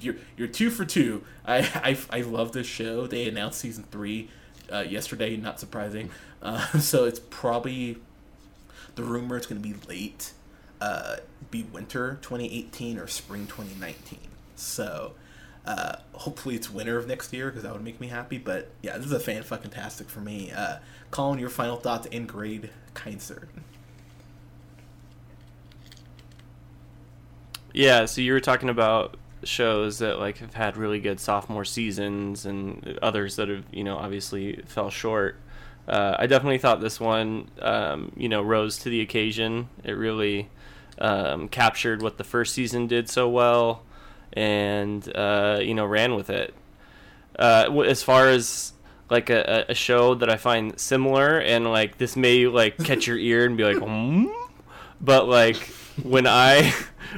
you're you're two for two. I I, I love this show. They announced season three uh, yesterday. Not surprising. Uh, so it's probably the rumor is going to be late, uh, be winter 2018 or spring 2019. So uh, hopefully it's winter of next year because that would make me happy. But yeah, this is a fan fucking tastic for me. Uh, Colin, your final thoughts and grade, kind sir. Yeah, so you were talking about shows that like have had really good sophomore seasons and others that have, you know, obviously fell short. Uh, I definitely thought this one, um, you know, rose to the occasion. It really um, captured what the first season did so well, and uh, you know, ran with it. Uh, as far as like a, a show that I find similar, and like this may like catch your ear and be like, hmm? but like when I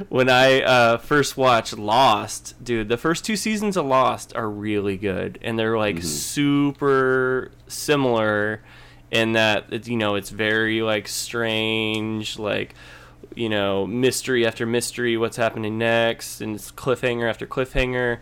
when I uh, first watched Lost, dude, the first two seasons of Lost are really good, and they're like super similar in that it's you know it's very like strange, like you know mystery after mystery, what's happening next, and it's cliffhanger after cliffhanger.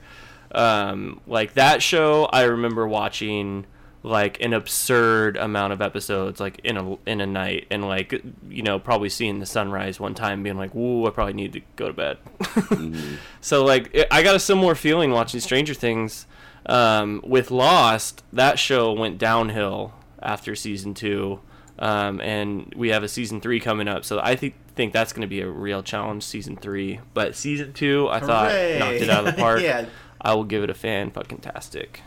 Um, like that show, I remember watching like an absurd amount of episodes like in a in a night and like you know probably seeing the sunrise one time being like ooh I probably need to go to bed. So like it, I got a similar feeling watching Stranger Things um, with Lost. That show went downhill after season 2 um, and we have a season 3 coming up so I think think that's going to be a real challenge season 3 but season 2 I thought knocked it out of the park. Yeah. I will give it a fan fucking tastic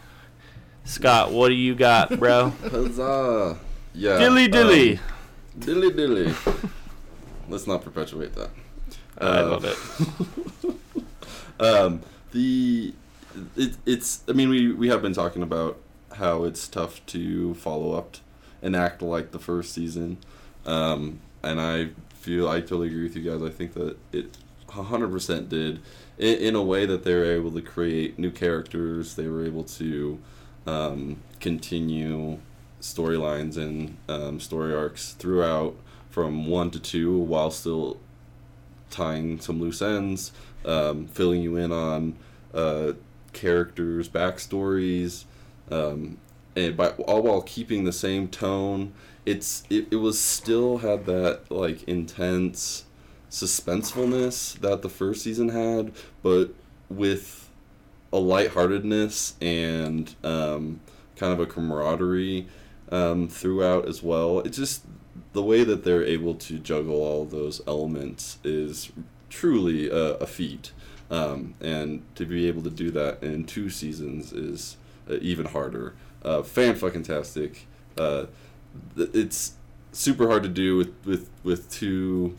Scott, what do you got, bro? Huzzah! Yeah. dilly dilly. um, dilly dilly. Let's not perpetuate that. I Uh, love it. Um, the it, it's I mean we we have been talking about how it's tough to follow up and act like the first season, um, and I feel I totally agree with you guys. I think that it 100% did in, in a way that they were able to create new characters. They were able to um, continue storylines and um, story arcs throughout from one to two while still tying some loose ends, um, filling you in on uh, characters' backstories, um, and by all while keeping the same tone. It's it, it was still had that like intense suspensefulness that the first season had, but with a lightheartedness and um, kind of a camaraderie um, throughout as well. It's just the way that they're able to juggle all those elements is truly a, a feat. Um, and to be able to do that in two seasons is uh, even harder. Uh, fan fucking tastic. Uh, th- it's super hard to do with with with two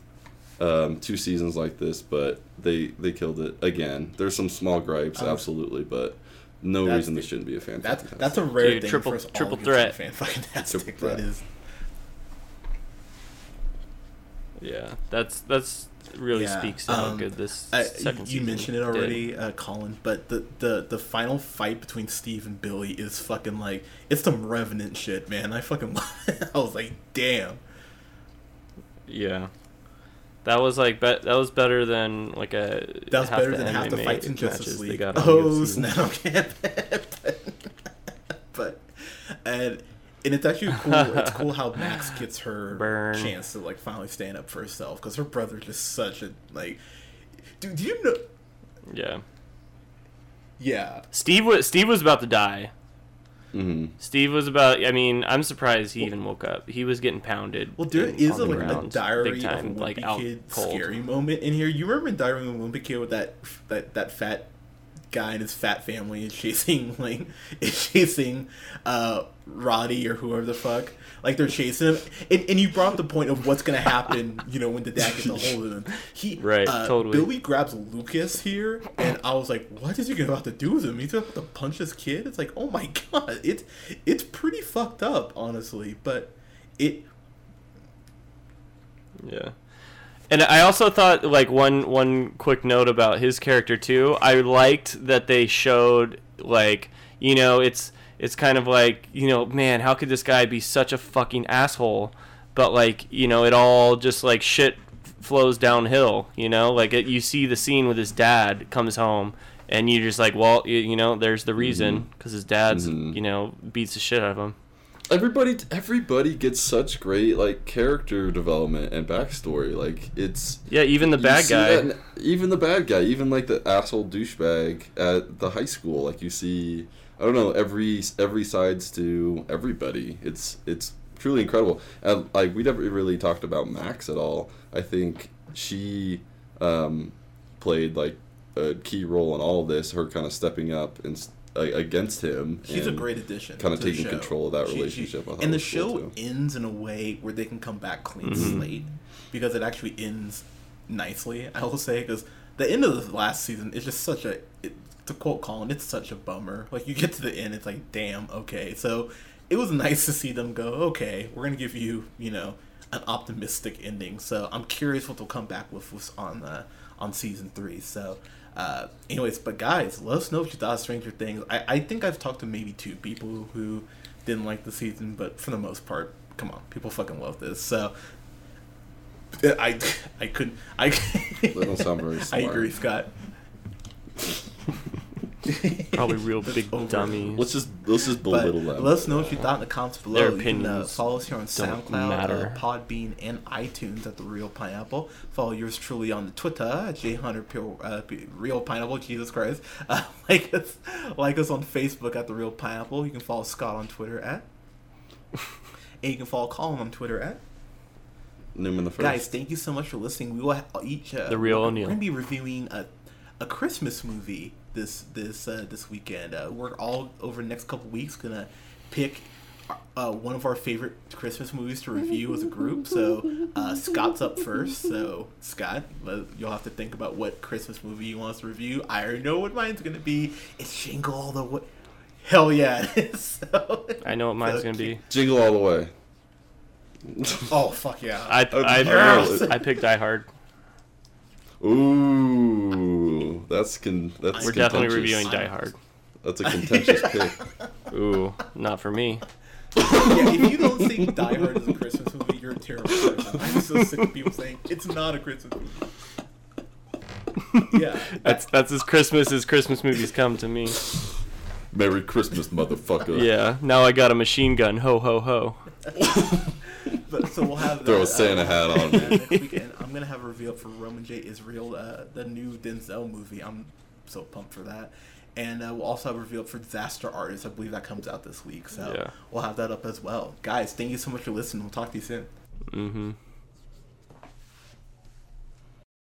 um, two seasons like this, but they they killed it again. There's some small gripes, Um, absolutely, but no that's reason the- this shouldn't be a fan. That's that's a rare Dude, thing triple- for us triple to threat. Fan fucking tastic. Triple threat. is. Yeah, that's that's really Yeah, speaks to how um, good this I, second you season mentioned it already, uh, Colin, but the, the the final fight between Steve and Billy is fucking like it's some revenant shit, man. I fucking. I was like, damn. Yeah, That was like be- that was better than like a That was half better than half the fights in Justice League. Oh snap! Okay, but and and it's actually cool. It's cool how Max gets her Burn. chance to like finally stand up for herself because her brother's just such a like. Dude, do you know? Yeah. Yeah, Steve was Steve was about to die. Hmm Steve was about. I mean, I'm surprised he even woke up. He was getting pounded. Well, there in- is on a, the like a diary big time, of a like Wimpy out Kid cold. scary moment in here. You remember in Diary of a Wimpy Kid with that that that fat guy and his fat family is chasing like is chasing uh Roddy or whoever the fuck. Like they're chasing him, and, and you brought up the point of what's gonna happen. You know when the dad gets a hold of him. He Right, uh, totally. Billy grabs Lucas here, and I was like, "What is he gonna have to do with him? He's about to punch this kid." It's like, oh my god, it's it's pretty fucked up, honestly. But it Yeah. And I also thought like one one quick note about his character too. I liked that they showed like you know it's it's kind of like you know man how could this guy be such a fucking asshole, but like you know it all just like shit flows downhill. You know like it, you see the scene with his dad comes home and you're just like well you, you know there's the reason because his dad's Mhm. you know beats the shit out of him. Everybody, everybody gets such great like character development and backstory. Like it's Yeah, even the bad guy. in- even the bad guy, even like the asshole douchebag at the high school. Like you see, I don't know every every sides to everybody. It's it's truly incredible. And like we never really talked about Max at all. I think she um, played like a key role in all of this. Her kind of stepping up and against him. She's a great addition. kinda taking control of that relationship. I thought and the was cool, show ends in a way where they can come back clean Mhm. slate because it actually ends nicely. I will say because the end of the last season is just such a. It, to quote Colin, it's such a bummer. Like you get to the end, it's like, damn, okay. So it was nice to see them go, okay, we're gonna give you, you know, an optimistic ending. So I'm curious what they'll come back with, with on uh, on season three. So. Uh, anyways, but guys, let us know what you thought of Stranger Things. I, I think I've talked to maybe two people who didn't like the season, but for the most part, come on, people fucking love this. So I I couldn't I. Sound very I agree, Scott. Probably real big over. dummies. Let's just let's just But them. let us know what you thought in the comments below. Their you can uh, opinions follow us here on SoundCloud, matter. uh, Podbean, and iTunes at the Reel Pineapple. Follow yours truly on the Twitter J Hunter uh, Reel Pineapple. Jesus Christ! Uh, like us, like us on Facebook at the Reel Pineapple. You can follow Scott on Twitter at, and you can follow Colin on Twitter at. Newman the first. Guys, thank you so much for listening. We will ha- each uh, The Real we're, O'Neal. We're gonna be reviewing a, a Christmas movie this this uh, this weekend. Uh, we're all over the next couple weeks gonna pick uh, one of our favorite Christmas movies to review as a group. So uh, Scott's up first. So Scott, you'll have to think about what Christmas movie you want us to review. I already know what mine's gonna be. It's Jingle All the Way. Hell yeah! it is. so, I know what mine's gonna be. Jingle all the way. Oh fuck yeah! I Oh, I, yes. I picked Die Hard. Ooh, that's con. That's We're definitely reviewing Die Hard. That's a contentious pick. Ooh, not for me. yeah, if you don't think Die Hard is a Christmas movie, you're a terrible person. I'm so sick of people saying it's not a Christmas movie. Yeah, That's that's as Christmas as Christmas movies come to me. Merry Christmas, motherfucker. Yeah. Now I got a machine gun. Ho ho ho. but so we'll have Throw a Santa uh, hat on. next weekend. I'm gonna have a reveal for Roman J. Israel, uh, the new Denzel movie. I'm so pumped for that. And uh, we'll also have a reveal for Disaster Artist. I believe that comes out this week, so Yeah. we'll have that up as well. Guys, thank you so much for listening. We'll talk to you soon. Mm-hmm.